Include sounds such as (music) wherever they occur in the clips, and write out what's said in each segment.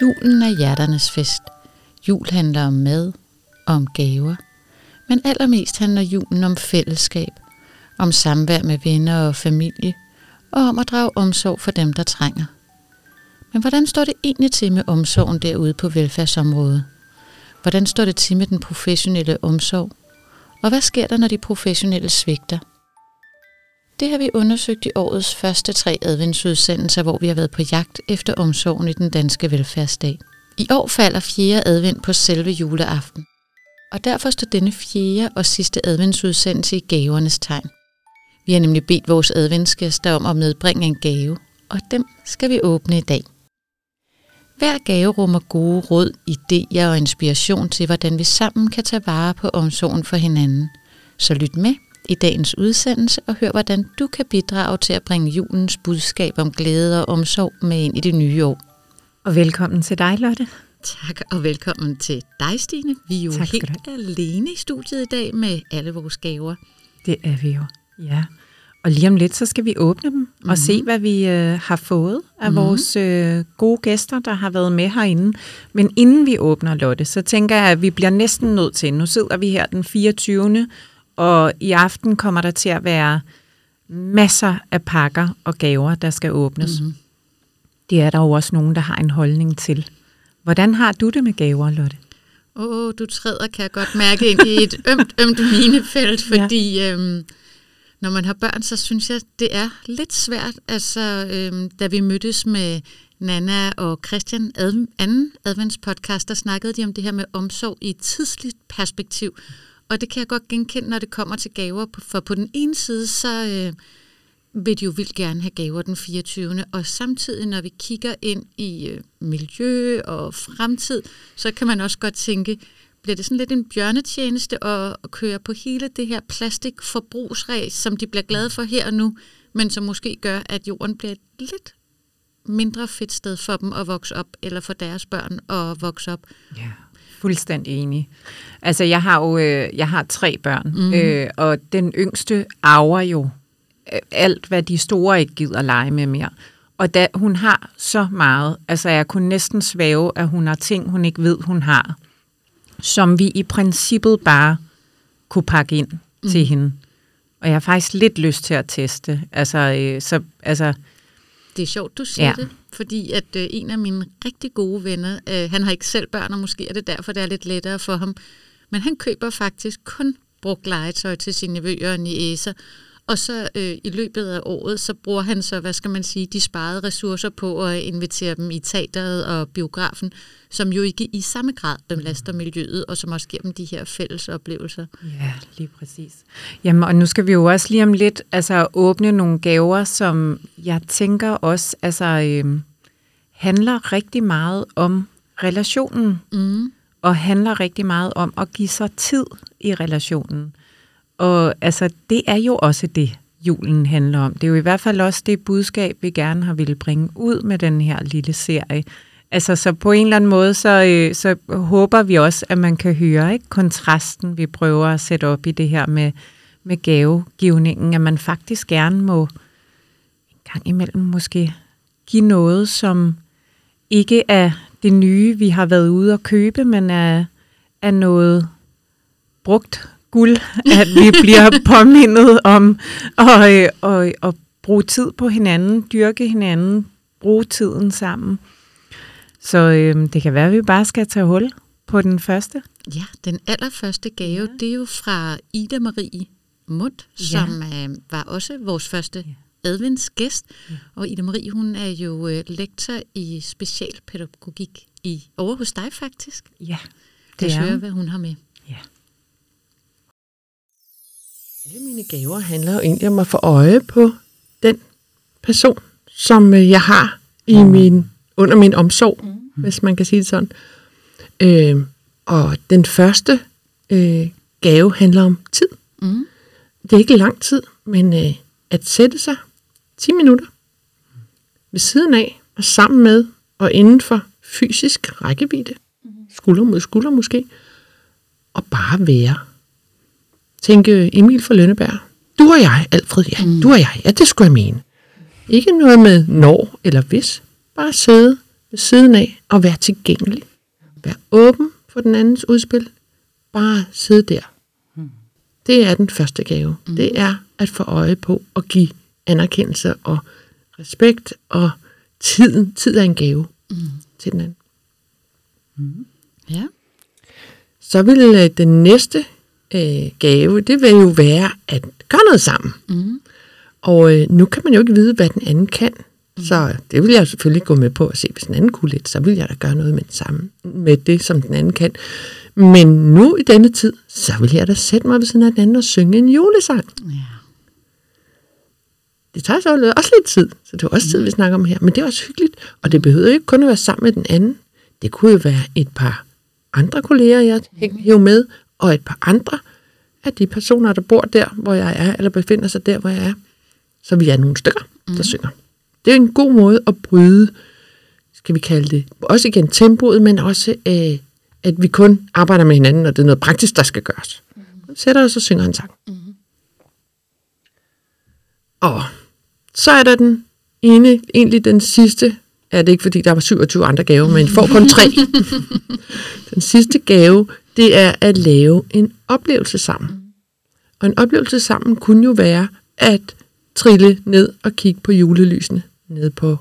Julen er hjerternes fest. Jul handler om mad og om gaver. Men allermest handler julen om fællesskab, om samvær med venner og familie, og om at drage omsorg for dem, der trænger. Men hvordan står det egentlig til med omsorgen derude på velfærdsområdet? Hvordan står det til med den professionelle omsorg? Og hvad sker der, når de professionelle svigter? Det har vi undersøgt i årets første tre adventsudsendelser, hvor vi har været på jagt efter omsorgen i den danske velfærdsdag. I år falder fjerde advent på selve juleaften. Og derfor står denne fjerde og sidste adventsudsendelse i gavernes tegn. Vi har nemlig bedt vores adventsgæster om at medbringe en gave, og dem skal vi åbne i dag. Hver gave rummer gode råd, idéer og inspiration til, hvordan vi sammen kan tage vare på omsorgen for hinanden. Så lyt med i dagens udsendelse og hør, hvordan du kan bidrage til at bringe julens budskab om glæde og omsorg med ind i det nye år. Og velkommen til dig, Lotte. Tak, og velkommen til dig, Stine. Vi er jo Tak helt alene i studiet i dag med alle vores gaver. Det er vi jo, ja. Og lige om lidt, så skal vi åbne dem mm-hmm. og se, hvad vi øh, har fået af Mhm. mm-hmm. vores øh, gode gæster, der har været med herinde. Men inden vi åbner, Lotte, så tænker jeg, at vi bliver næsten nødt til, nu sidder vi her den 24. Og i aften kommer der til at være masser af pakker og gaver, der skal åbnes. Mhm. Mm-hmm. Det er der jo også nogen, der har en holdning til. Hvordan har du det med gaver, Lotte? Åh, oh, du træder, kan jeg godt mærke, ind i et ømt, ømt minefelt, fordi ja. øhm, når man har børn, så synes jeg, det er lidt svært. Altså, øhm, da vi mødtes med Nana og Christian ad, anden adventspodcast, der snakkede de om det her med omsorg i et tidsligt perspektiv. Og det kan jeg godt genkende, når det kommer til gaver. For på den ene side, så øh, vil de jo vildt gerne have gaver den 24. Og samtidig, når vi kigger ind i øh, miljø og fremtid, så kan man også godt tænke, bliver det sådan lidt en bjørnetjeneste at, at køre på hele det her plastikforbrugsræs, som de bliver glade for her og nu, men som måske gør, at jorden bliver et lidt mindre fedt sted for dem at vokse op, eller for deres børn at vokse op. Ja, fuldstændig enig. Altså, jeg har jo øh, jeg har tre børn, mm. øh, og den yngste arver jo øh, alt, hvad de store ikke gider lege med mere. Og da hun har så meget, altså jeg kunne næsten svæve, at hun har ting, hun ikke ved, hun har, som vi i princippet bare kunne pakke ind mm. til hende. Og jeg har faktisk lidt lyst til at teste. Altså, øh, så, altså Det er sjovt, du siger ja. Det, fordi at øh, en af mine rigtig gode venner, øh, han har ikke selv børn, og måske er det derfor, det er lidt lettere for ham, men han køber faktisk kun brugt legetøj til sine nevøer og niæser, og så øh, i løbet af året, så bruger han så, hvad skal man sige, de sparede ressourcer på at invitere dem i teateret og biografen, som jo ikke i samme grad belaster miljøet, og som også giver dem de her fælles oplevelser. Ja, lige præcis. Jamen, og nu skal vi jo også lige om lidt altså, åbne nogle gaver, som jeg tænker også altså, øhm, handler rigtig meget om relationen, Mm. og handler rigtig meget om at give sig tid i relationen. Og altså, det er jo også det, julen handler om. Det er jo i hvert fald også det budskab, vi gerne har ville bringe ud med den her lille serie. Altså, så på en eller anden måde, så, øh, så håber vi også, at man kan høre ikke, kontrasten, vi prøver at sætte op i det her med, med gavegivningen, at man faktisk gerne må en gang imellem måske give noget, som ikke er det nye, vi har været ude at købe, men er, er noget brugt guld, at vi bliver (laughs) påmindet om at, øh, at, at bruge tid på hinanden, dyrke hinanden, bruge tiden sammen. Så øh, det kan være, at vi bare skal tage hul på den første. Ja, den allerførste gave, ja. det er jo fra Ida Marie Mundt, Ja. som øh, var også vores første ja. adventsgæst. Ja. Og Ida Marie, hun er jo øh, lektor i specialpædagogik i over hos dig faktisk. Ja, Lad os er høre, hvad hun har med. Ja. Alle mine gaver handler jo egentlig om at få øje på den person, som øh, jeg har i min, under min omsorg, mm. hvis man kan sige det sådan. Øh, og den første øh, gave handler om tid. Mm. Det er ikke lang tid, men øh, at sætte sig 10 minutter ved siden af og sammen med og inden for fysisk rækkevidde, skulder mod skulder måske, og bare være. Tænke Emil fra Lønneberg. Du og jeg, Alfred, ja, mm. du og jeg, ja, det skulle jeg mene. Ikke noget med når eller hvis. Bare sidde ved siden af og være tilgængelig. Være åben for den andens udspil. Bare sidde der. Det er den første gave. Mm. Det er at få øje på og give anerkendelse og respekt og tiden. Tid er en gave mm. til den anden. Ja. Så vil øh, den næste øh, gave, det vil jo være at gøre noget sammen. Mm. Og øh, nu kan man jo ikke vide, hvad den anden kan. Mm. Så det vil jeg selvfølgelig gå med på at se. Hvis den anden kunne lidt, så vil jeg da gøre noget med, den samme, med det, som den anden kan. Men nu i denne tid, så vil jeg da sætte mig ved siden af den anden og synge en julesang. Ja. Det tager så også lidt tid, så det er også tid, vi snakker om her. Men det er også hyggeligt, og det behøver ikke kun at være sammen med den anden. Det kunne jo være et par andre kolleger, jeg hæver med, og et par andre af de personer, der bor der, hvor jeg er, eller befinder sig der, hvor jeg er. Så vi er nogle stykker, der mm. synger. Det er en god måde at bryde, skal vi kalde det, også igen tempoet, men også, øh, at vi kun arbejder med hinanden, og det er noget praktisk, der skal gøres. Mm. Sætter os og synger en sang. Mm. Og så er der den ene, egentlig den sidste, er det ikke fordi, der var 27 andre gaver, men I får kun tre. (laughs) den sidste gave, det er at lave en oplevelse sammen. Og en oplevelse sammen kunne jo være at trille ned og kigge på julelysene ned på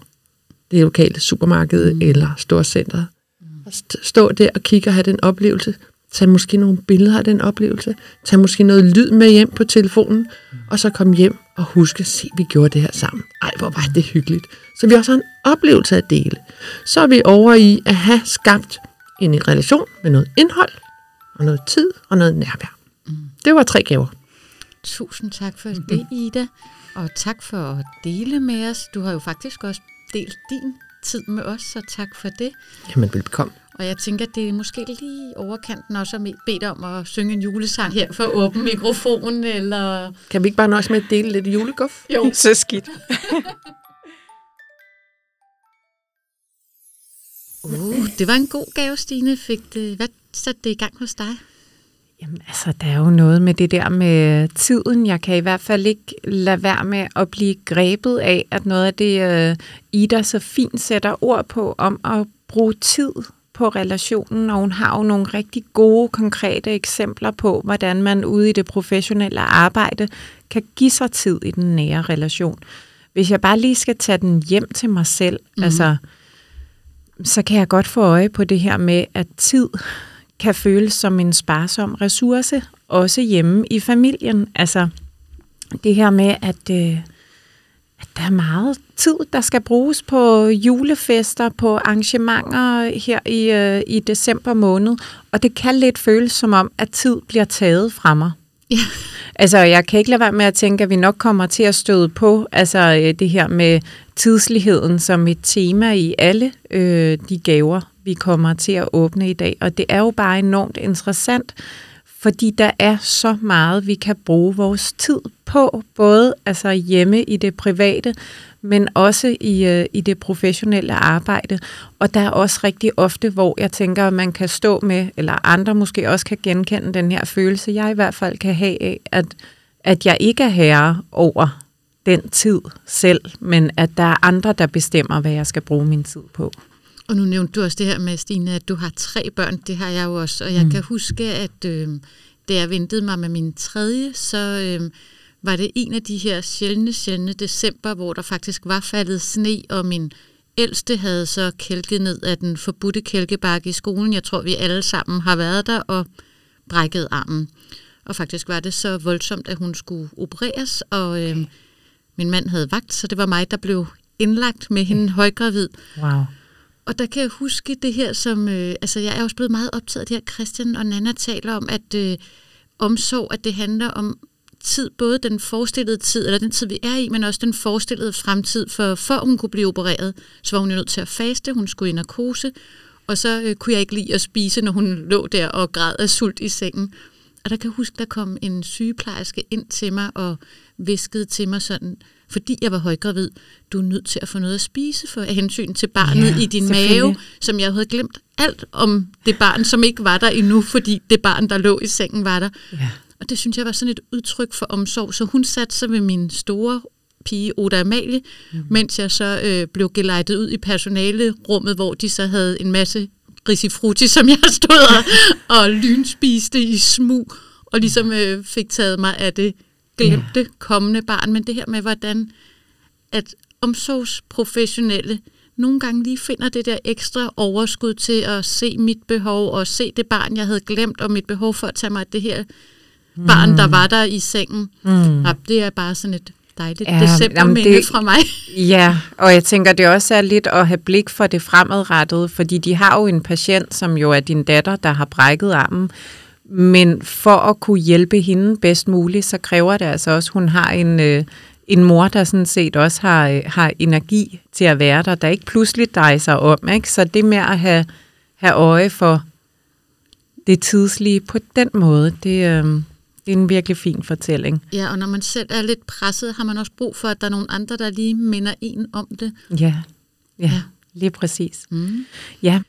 det lokale supermarked mm. eller storcentret. Og stå der og kigge og have den oplevelse. Tag måske nogle billeder af den oplevelse. Tag måske noget lyd med hjem på telefonen. Mm. Og så kom hjem og huske, se, vi gjorde det her sammen. Ej, hvor var det hyggeligt. Så vi også har en oplevelse at dele. Så er vi over i at have skabt en relation med noget indhold, og noget tid og noget nærvær. Mm. Det var tre gaver. Tusind tak for det, Ida. Og tak for at dele med os. Du har jo faktisk også delt din tid med os, så tak for det. Jamen, velbekomme. Og jeg tænker, at det er måske lige overkanten også at bedt om at synge en julesang her for åben mikrofon, eller... Kan vi ikke bare nøjes med at dele lidt juleguff? Jo. (laughs) Så skidt. uh, det var en god gave, Stine. Fik det, hvad satte det i gang hos dig? Jamen altså, der er jo noget med det der med tiden. Jeg kan i hvert fald ikke lade være med at blive grebet af, at noget af det, uh, Ida så fint sætter ord på, om at bruge tid på relationen, og hun har jo nogle rigtig gode, konkrete eksempler på, hvordan man ude i det professionelle arbejde kan give sig tid i den nære relation. Hvis jeg bare lige skal tage den hjem til mig selv, mm. altså, så kan jeg godt få øje på det her med, at tid kan føles som en sparsom ressource, også hjemme i familien. Altså det her med, at, øh, at der er meget tid, der skal bruges på julefester, på arrangementer her i, øh, i december måned, og det kan lidt føles som om, at tid bliver taget fra mig. Ja. Altså, jeg kan ikke lade være med at tænke, at vi nok kommer til at støde på altså, øh, det her med tidsligheden som et tema i alle øh, de gaver, vi kommer til at åbne i dag. Og det er jo bare enormt interessant, fordi der er så meget, vi kan bruge vores tid på, både altså hjemme i det private, men også i, øh, i det professionelle arbejde. Og der er også rigtig ofte, hvor jeg tænker, at man kan stå med, eller andre måske også kan genkende den her følelse, jeg i hvert fald kan have af, at, at jeg ikke er herre over den tid selv, men at der er andre, der bestemmer, hvad jeg skal bruge min tid på. Og nu nævnte du også det her med, Stine, at du har tre børn. Det har jeg jo også. Og jeg mm. kan huske, at øh, da jeg ventede mig med min tredje, så øh, var det en af de her sjældne, sjældne december, hvor der faktisk var faldet sne, og min ældste havde så kælket ned af den forbudte kælkebakke i skolen. Jeg tror, vi alle sammen har været der og brækket armen. Og faktisk var det så voldsomt, at hun skulle opereres, og øh, min mand havde vagt, så det var mig, der blev indlagt med hende højgravid. Wow. Og der kan jeg huske det her, som... Øh, altså, jeg er også blevet meget optaget af det her, Christian og Nana taler om, at øh, omsorg, at det handler om tid, både den forestillede tid, eller den tid, vi er i, men også den forestillede fremtid. For før hun kunne blive opereret, så var hun jo nødt til at faste, hun skulle i narkose, og så øh, kunne jeg ikke lide at spise, når hun lå der og græd af sult i sengen. Og der kan jeg huske, der kom en sygeplejerske ind til mig og viskede til mig sådan, fordi jeg var højgravid, du er nødt til at få noget at spise for af hensyn til barnet ja, i din mave, som jeg havde glemt alt om det barn, som ikke var der endnu, fordi det barn, der lå i sengen, var der. Ja. Og det synes jeg var sådan et udtryk for omsorg. Så hun satte sig ved min store pige, Oda Amalie, mm. mens jeg så øh, blev gelejtet ud i personalerummet, hvor de så havde en masse risifrutti, som jeg stod og, (laughs) og lynspiste i smug, og ligesom øh, fik taget mig af det glemte ja. kommende barn. Men det her med, hvordan at omsorgsprofessionelle nogle gange lige finder det der ekstra overskud til at se mit behov, og se det barn, jeg havde glemt, og mit behov for at tage mig af det her mm. barn, der var der i sengen. Mm. Ja, det er bare sådan et dejligt ja, decemberminde det, fra mig. (laughs) Ja, og jeg tænker, det også er lidt at have blik for det fremadrettede, fordi de har jo en patient, som jo er din datter, der har brækket armen, men for at kunne hjælpe hende bedst muligt, så kræver det altså også, at hun har en, øh, en mor, der sådan set også har, øh, har energi til at være der, der ikke pludselig dejer sig om. Ikke? Så det med at have, have øje for det tidslige på den måde, det, øh, det er en virkelig fin fortælling. Ja, og når man selv er lidt presset, har man også brug for, at der er nogle andre, der lige minder en om det. Ja, ja, ja. lige præcis. Mm. Ja.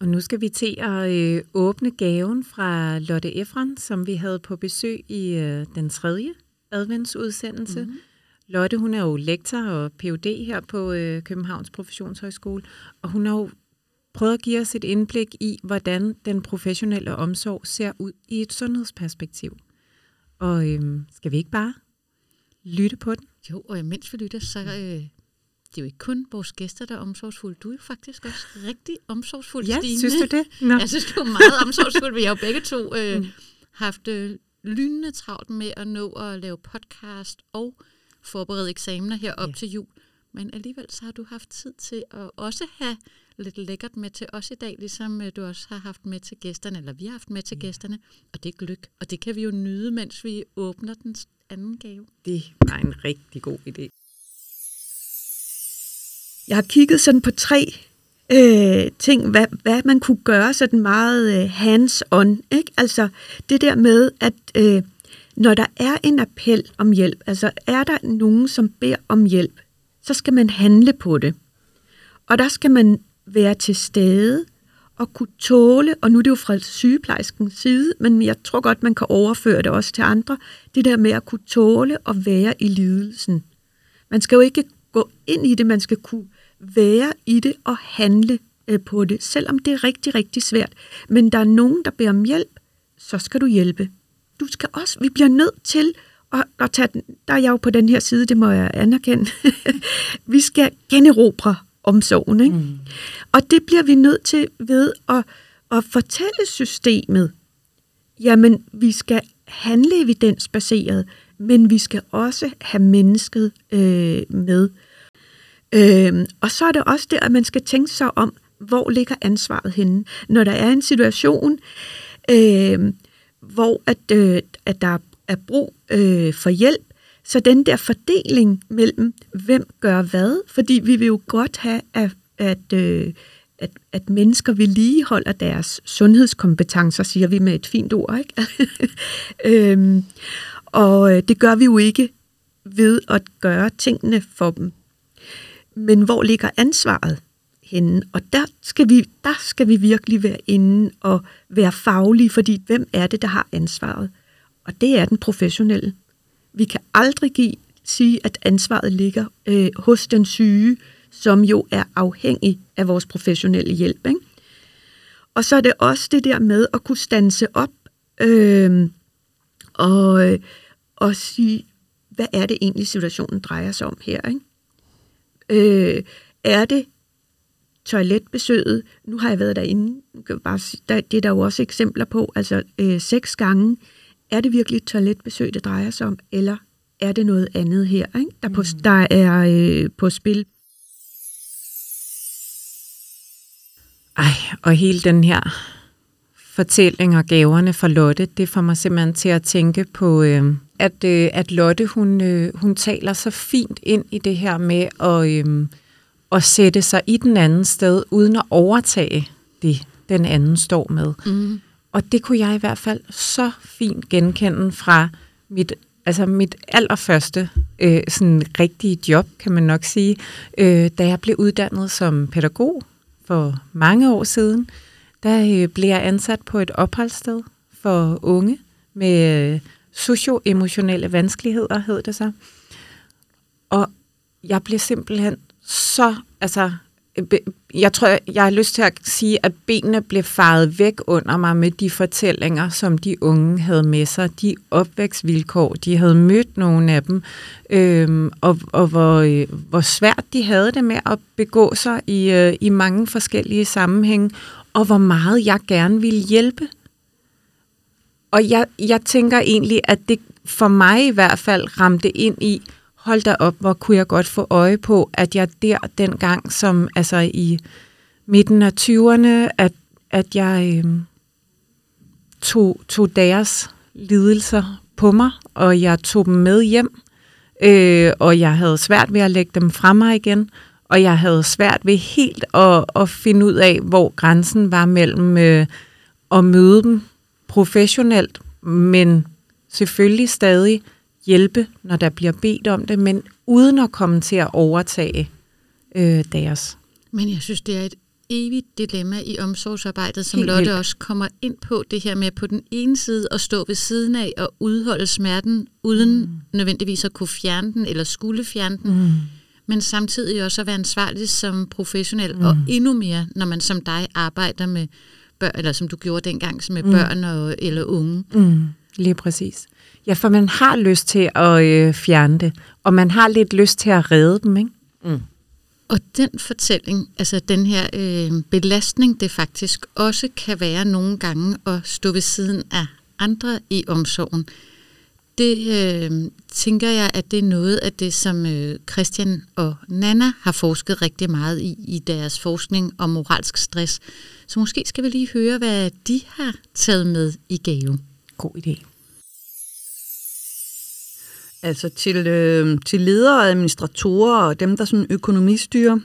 Og nu skal vi til at øh, åbne gaven fra Lotte Efron, som vi havde på besøg i øh, den tredje adventsudsendelse. Mm-hmm. Lotte, hun er jo lektor og Ph.D. her på øh, Københavns Professionshøjskole, og hun har jo prøvet at give os et indblik i, hvordan den professionelle omsorg ser ud i et sundhedsperspektiv. Og øh, skal vi ikke bare lytte på den? Jo, og imens vi lytter, så øh, det er jo ikke kun vores gæster, der er omsorgsfulde. Du er jo faktisk også rigtig omsorgsfuld, ja, Stine. synes du det? Nå. Jeg synes, du er meget omsorgsfuld. Vi har jo begge to øh, mm. haft øh, lynende travlt med at nå at lave podcast og forberede eksamener her op ja. til jul. Men alligevel så har du haft tid til at også have lidt lækkert med til os i dag, ligesom øh, du også har haft med til gæsterne, eller vi har haft med til ja. gæsterne, og det er gløk. Og det kan vi jo nyde, mens vi åbner den anden gave. Det var en rigtig god idé. Jeg har kigget sådan på tre øh, ting, hvad, hvad man kunne gøre sådan meget øh, hands-on. Ikke? Altså det der med, at øh, når der er en appel om hjælp, altså er der nogen, som beder om hjælp, så skal man handle på det. Og der skal man være til stede og kunne tåle, og nu er det jo fra sygeplejerskens side, men jeg tror godt, man kan overføre det også til andre, det der med at kunne tåle og være i lidelsen. Man skal jo ikke gå ind i det, man skal kunne være i det og handle øh, på det, selvom det er rigtig, rigtig svært. Men der er nogen, der beder om hjælp, så skal du hjælpe. Du skal også, vi bliver nødt til at, at tage den, der er jeg jo på den her side, det må jeg anerkende. (laughs) vi skal generobre omsorgen. Ikke? Mm. Og det bliver vi nødt til ved at, at fortælle systemet, jamen vi skal handle evidensbaseret, men vi skal også have mennesket øh, med. Øh, og så er det også der, at man skal tænke sig om, hvor ligger ansvaret henne. Når der er en situation, øh, hvor at, øh, at der er brug øh, for hjælp, så den der fordeling mellem, hvem gør hvad, fordi vi vil jo godt have, at, at, øh, at, at mennesker vedligeholder deres sundhedskompetencer, siger vi med et fint ord. Ikke? (laughs) øhm, og øh, det gør vi jo ikke ved at gøre tingene for dem. Men hvor ligger ansvaret henne? Og der skal vi, der skal vi virkelig være inde og være faglige, fordi hvem er det, der har ansvaret? Og det er den professionelle. Vi kan aldrig give, sige, at ansvaret ligger øh, hos den syge, som jo er afhængig af vores professionelle hjælp. Ikke? Og så er det også det der med at kunne stanse op øh, og, øh, og sige, hvad er det egentlig situationen drejer sig om her? Ikke? Øh, er det toiletbesøget? Nu har jeg været derinde. Det er der jo også eksempler på. Altså øh, seks gange. Er det virkelig et toiletbesøg, det drejer sig om? Eller er det noget andet her, ikke? Der, på, mm. der er øh, på spil? Ej, og hele den her fortælling og gaverne fra Lotte, det får mig simpelthen til at tænke på, øh, at, øh, at Lotte, hun, øh, hun taler så fint ind i det her med at, øh, at sætte sig i den anden sted, uden at overtage det, den anden står med. Mm. Og det kunne jeg i hvert fald så fint genkende fra mit, altså mit allerførste øh, sådan rigtige job, kan man nok sige, øh, da jeg blev uddannet som pædagog for mange år siden, der øh, blev jeg ansat på et opholdssted for unge med øh, socioemotionelle vanskeligheder, hed det så. Og jeg blev simpelthen så, altså, jeg tror, jeg har lyst til at sige, at benene blev faret væk under mig med de fortællinger, som de unge havde med sig, de opvækstvilkår, de havde mødt nogle af dem, øhm, og, og hvor, øh, hvor svært de havde det med at begå sig i, øh, i mange forskellige sammenhænge, og hvor meget jeg gerne ville hjælpe. Og jeg, jeg tænker egentlig, at det for mig i hvert fald ramte ind i, hold da op, hvor kunne jeg godt få øje på, at jeg der dengang, som altså i midten af 20'erne, at, at jeg øh, tog, tog deres lidelser på mig, og jeg tog dem med hjem, øh, og jeg havde svært ved at lægge dem fra mig igen, og jeg havde svært ved helt at, at finde ud af, hvor grænsen var mellem øh, at møde dem professionelt, men selvfølgelig stadig hjælpe, når der bliver bedt om det, men uden at komme til at overtage øh, deres. Men jeg synes, det er et evigt dilemma i omsorgsarbejdet, som Helt Lotte vildt. også kommer ind på, det her med på den ene side at stå ved siden af og udholde smerten, uden mm. nødvendigvis at kunne fjerne den eller skulle fjerne den, mm. men samtidig også at være ansvarlig som professionel, mm. og endnu mere, når man som dig arbejder med børn, eller som du gjorde dengang, med mm. børn og, eller unge. Mm. Lige præcis. Ja, for man har lyst til at øh, fjerne det, og man har lidt lyst til at redde dem, ikke? Mm. Og den fortælling, altså den her øh, belastning, det faktisk også kan være nogle gange at stå ved siden af andre i omsorgen, det øh, tænker jeg, at det er noget af det, som øh, Christian og Nana har forsket rigtig meget i, i deres forskning om moralsk stress. Så måske skal vi lige høre, hvad de har taget med i gave. God idé. Altså til, øh, til ledere og administratorer og dem, der sådan økonomistyrer,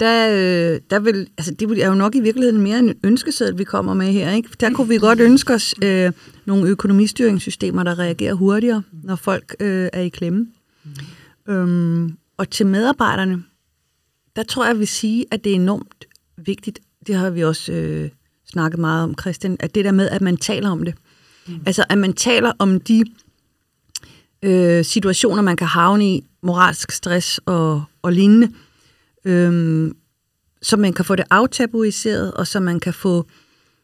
der, øh, der vil, altså det er jo nok i virkeligheden mere en ønskeseddel, vi kommer med her. Ikke? Der kunne vi godt ønske os øh, nogle økonomistyringssystemer, der reagerer hurtigere, når folk øh, er i klemme. Mm. Øhm, og til medarbejderne, der tror jeg, jeg vil sige, at det er enormt vigtigt, det har vi også øh, snakket meget om, Christian, at det der med, at man taler om det. Mm. Altså, at man taler om de øh, situationer, man kan havne i, moralsk stress og, og lignende, øh, så man kan få det aftabuiseret, og så man kan få,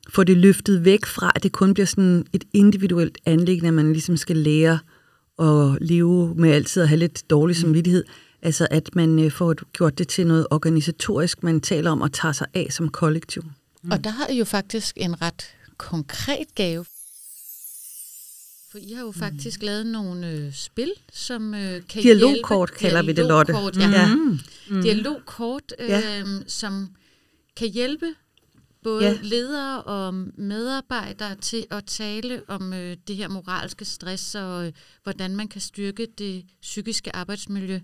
få det løftet væk fra, at det kun bliver sådan et individuelt anlæggende, at man ligesom skal lære at leve med altid at have lidt dårlig mm. samvittighed. Altså at man øh, får gjort det til noget organisatorisk, man taler om at tage sig af som kollektiv. Mm. Og der har I jo faktisk en ret konkret gave. For I har jo faktisk mm. lavet nogle øh, spil, som øh, kan Dialogkort hjælpe. kalder vi det, Lotte. Ja. ja. Mm. mm. Dialogkort, øh, ja. som kan hjælpe både ja. ledere og medarbejdere til at tale om øh, det her moralske stress, og øh, hvordan man kan styrke det psykiske arbejdsmiljø.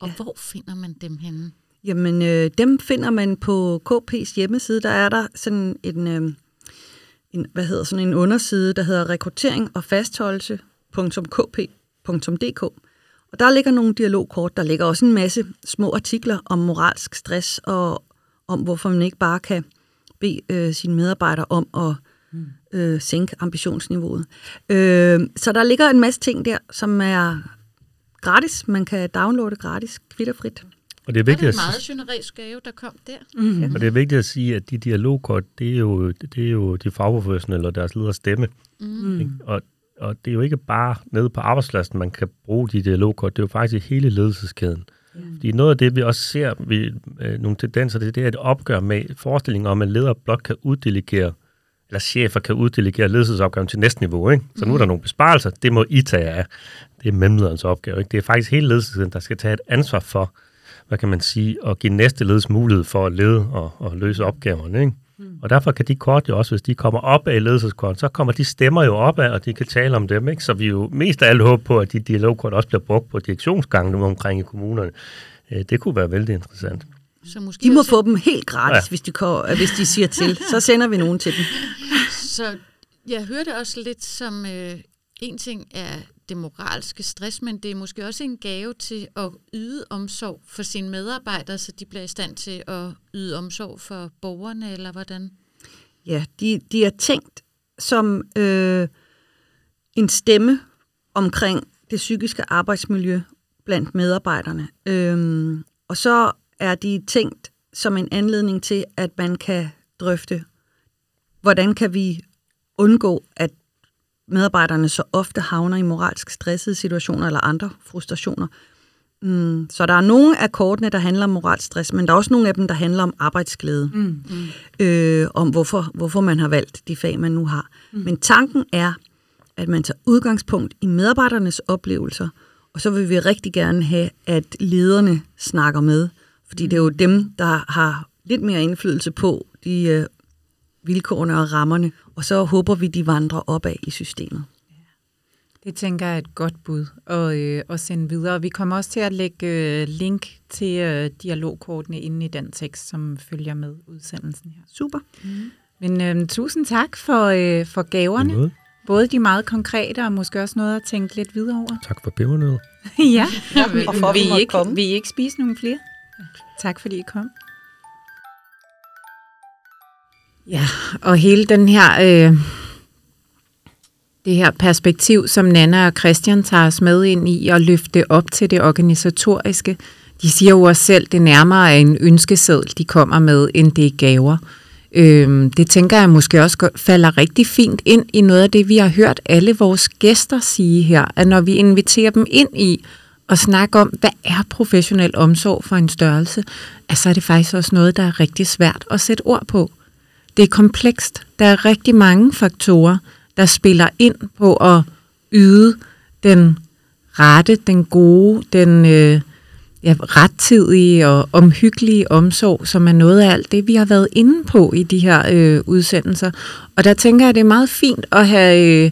Og ja. hvor finder man dem henne? Jamen, øh, dem finder man på KP's hjemmeside. Der er der sådan en... Øh, en, hvad hedder sådan en underside, der hedder rekruttering og fastholdelse.kp.dk. Og der ligger nogle dialogkort. Der ligger også en masse små artikler om moralsk stress og om, hvorfor man ikke bare kan bede øh, sine medarbejdere om at mm. øh, sænke ambitionsniveauet. Øh, så der ligger en masse ting der, som er gratis. Man kan downloade gratis, kvitterfrit. Og det er, vigtigt er det en meget generøs gave, der kom der. Mm. Og det er vigtigt at sige, at de dialogkort, det er jo, det er jo de fagprofessionelle og deres leders stemme. Mm. Og, og det er jo ikke bare nede på arbejdspladsen, man kan bruge de dialogkort. Det er jo faktisk hele ledelseskæden. Mm. Fordi noget af det, vi også ser ved øh, nogle tendenser, det er, det er et opgør med forestillingen om, at ledere blot kan uddelegere, eller chefer kan uddelegere ledelsesopgaven til næste niveau. Ikke? Så mm. nu er der nogle besparelser, det må I tage af. Det er mellemlederens opgave. Ikke? Det er faktisk hele ledelseskæden, der skal tage et ansvar for, hvad kan man sige, at give næste leds mulighed for at lede og, og løse opgaverne. Ikke? Mm. Og derfor kan de kort jo også, hvis de kommer op af ledelseskort, så kommer de stemmer jo op af, og de kan tale om dem. Ikke? Så vi jo mest af alt håber på, at de dialogkort også bliver brugt på direktionsgangen omkring i kommunerne. Øh, det kunne være vældig interessant. Så måske de må også... få dem helt gratis, ja. hvis, de kommer, hvis de siger til. Så sender vi nogen til dem. Så jeg hørte også lidt som, øh, en ting er det moralske stress, men det er måske også en gave til at yde omsorg for sine medarbejdere, så de bliver i stand til at yde omsorg for borgerne, eller hvordan? Ja, de, de er tænkt som øh, en stemme omkring det psykiske arbejdsmiljø blandt medarbejderne. Øhm, og så er de tænkt som en anledning til, at man kan drøfte, hvordan kan vi undgå, at medarbejderne så ofte havner i moralsk stressede situationer eller andre frustrationer. Mm, så der er nogle af kortene, der handler om moralsk stress, men der er også nogle af dem, der handler om arbejdsglæde. Mm. Øh, om hvorfor, hvorfor man har valgt de fag, man nu har. Mm. Men tanken er, at man tager udgangspunkt i medarbejdernes oplevelser, og så vil vi rigtig gerne have, at lederne snakker med, fordi det er jo dem, der har lidt mere indflydelse på de øh, vilkårene og rammerne, og så håber vi, de vandrer opad i systemet. Det tænker jeg er et godt bud at, øh, at sende videre. Vi kommer også til at lægge øh, link til øh, dialogkortene inde i den tekst, som følger med udsendelsen her. Super. Mm. Men øh, tusind tak for, øh, for gaverne. Noget. Både de meget konkrete og måske også noget at tænke lidt videre over. Tak for pebernød. (laughs) ja, Og for, vi vil, I måtte ikke, komme. vil I ikke spise nogle flere? Tak fordi I kom. Ja, og hele den her, øh, det her perspektiv, som Nana og Christian tager os med ind i og løfte op til det organisatoriske, de siger jo også selv, det nærmere er en ønskeseddel, de kommer med, end det er gaver. Øhm, det tænker jeg måske også falder rigtig fint ind i noget af det, vi har hørt alle vores gæster sige her, at når vi inviterer dem ind i at snakke om, hvad er professionel omsorg for en størrelse, at så er det faktisk også noget, der er rigtig svært at sætte ord på. Det er komplekst. Der er rigtig mange faktorer, der spiller ind på at yde den rette, den gode, den øh, ja, rettidige og omhyggelige omsorg, som er noget af alt det, vi har været inde på i de her øh, udsendelser. Og der tænker jeg, at det er meget fint at have, øh,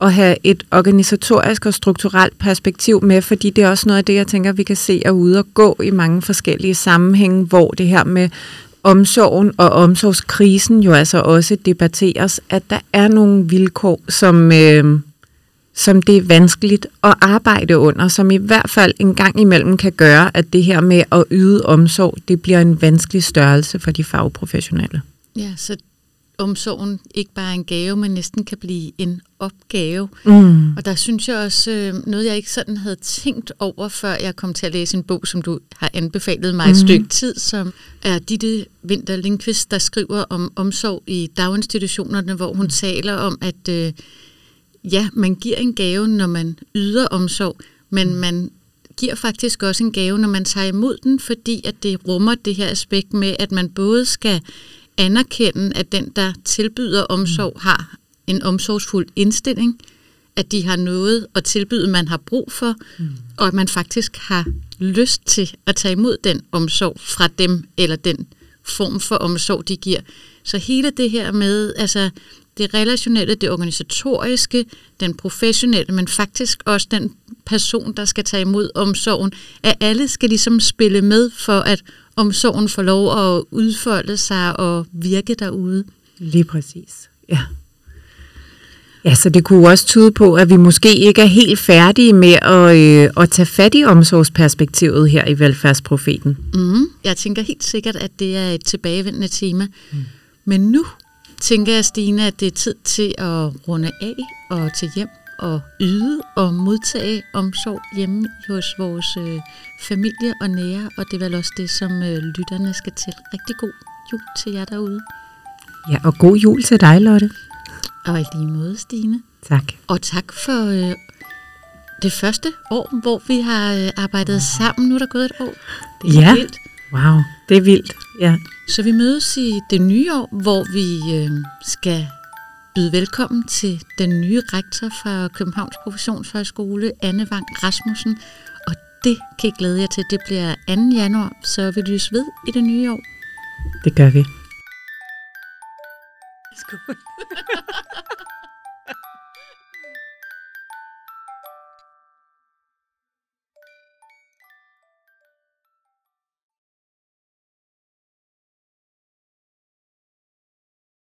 at have et organisatorisk og strukturelt perspektiv med, fordi det er også noget af det, jeg tænker, vi kan se er ude og gå i mange forskellige sammenhænge, hvor det her med omsorgen og omsorgskrisen jo altså også debatteres, at der er nogle vilkår, som, øh, som det er vanskeligt at arbejde under, som i hvert fald en gang imellem kan gøre, at det her med at yde omsorg, det bliver en vanskelig størrelse for de fagprofessionelle. Ja, så omsorgen ikke bare er en gave, men næsten kan blive en opgave. Mm. Og der synes jeg også, øh, noget jeg ikke sådan havde tænkt over, før jeg kom til at læse en bog, som du har anbefalet mig et Mhm. stykke tid, som er Ditte Winter Lindqvist, der skriver om omsorg i daginstitutionerne, hvor hun taler om, at øh, ja, man giver en gave, når man yder omsorg, men man giver faktisk også en gave, når man tager imod den, fordi at det rummer det her aspekt med, at man både skal anerkende, at den, der tilbyder omsorg, har en omsorgsfuld indstilling, at de har noget at tilbyde, man har brug for, mm. og at man faktisk har lyst til at tage imod den omsorg fra dem, eller den form for omsorg, de giver. Så hele det her med, altså det relationelle, det organisatoriske, den professionelle, men faktisk også den person, der skal tage imod omsorgen, at alle skal ligesom spille med for, at omsorgen får lov at udfolde sig og virke derude. Lige præcis, ja. Ja, så det kunne også tyde på, at vi måske ikke er helt færdige med at, øh, at tage fat i omsorgsperspektivet her i Velfærdsprofeten. Mm. Jeg tænker helt sikkert, at det er et tilbagevendende tema. Mm. Men nu tænker jeg, Stine, at det er tid til at runde af og til hjem og yde og modtage omsorg hjemme hos vores øh, familie og nære, og det er vel også det, som øh, lytterne skal til. Rigtig god jul til jer derude. Ja, og god jul til dig, Lotte. Og i lige måde, Stine. Tak. Og tak for øh, det første år, hvor vi har øh, arbejdet sammen. Nu er der gået et år. Det er Ja. vildt. Wow, det er vildt. Ja. Så vi mødes i det nye år, hvor vi øh, skal byde velkommen til den nye rektor fra Københavns Professionshøjskole, Anne Vang Rasmussen. Og det kan jeg glæde jer til. Det bliver 2. januar, så vi lyttes ved i det nye år. Det gør vi. Skål. (laughs)